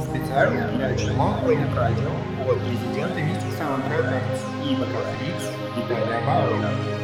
Специально для Джима Уэйнет Радио от президента Мистер Саунд Рекордс и вокалист Виталия Бауэра.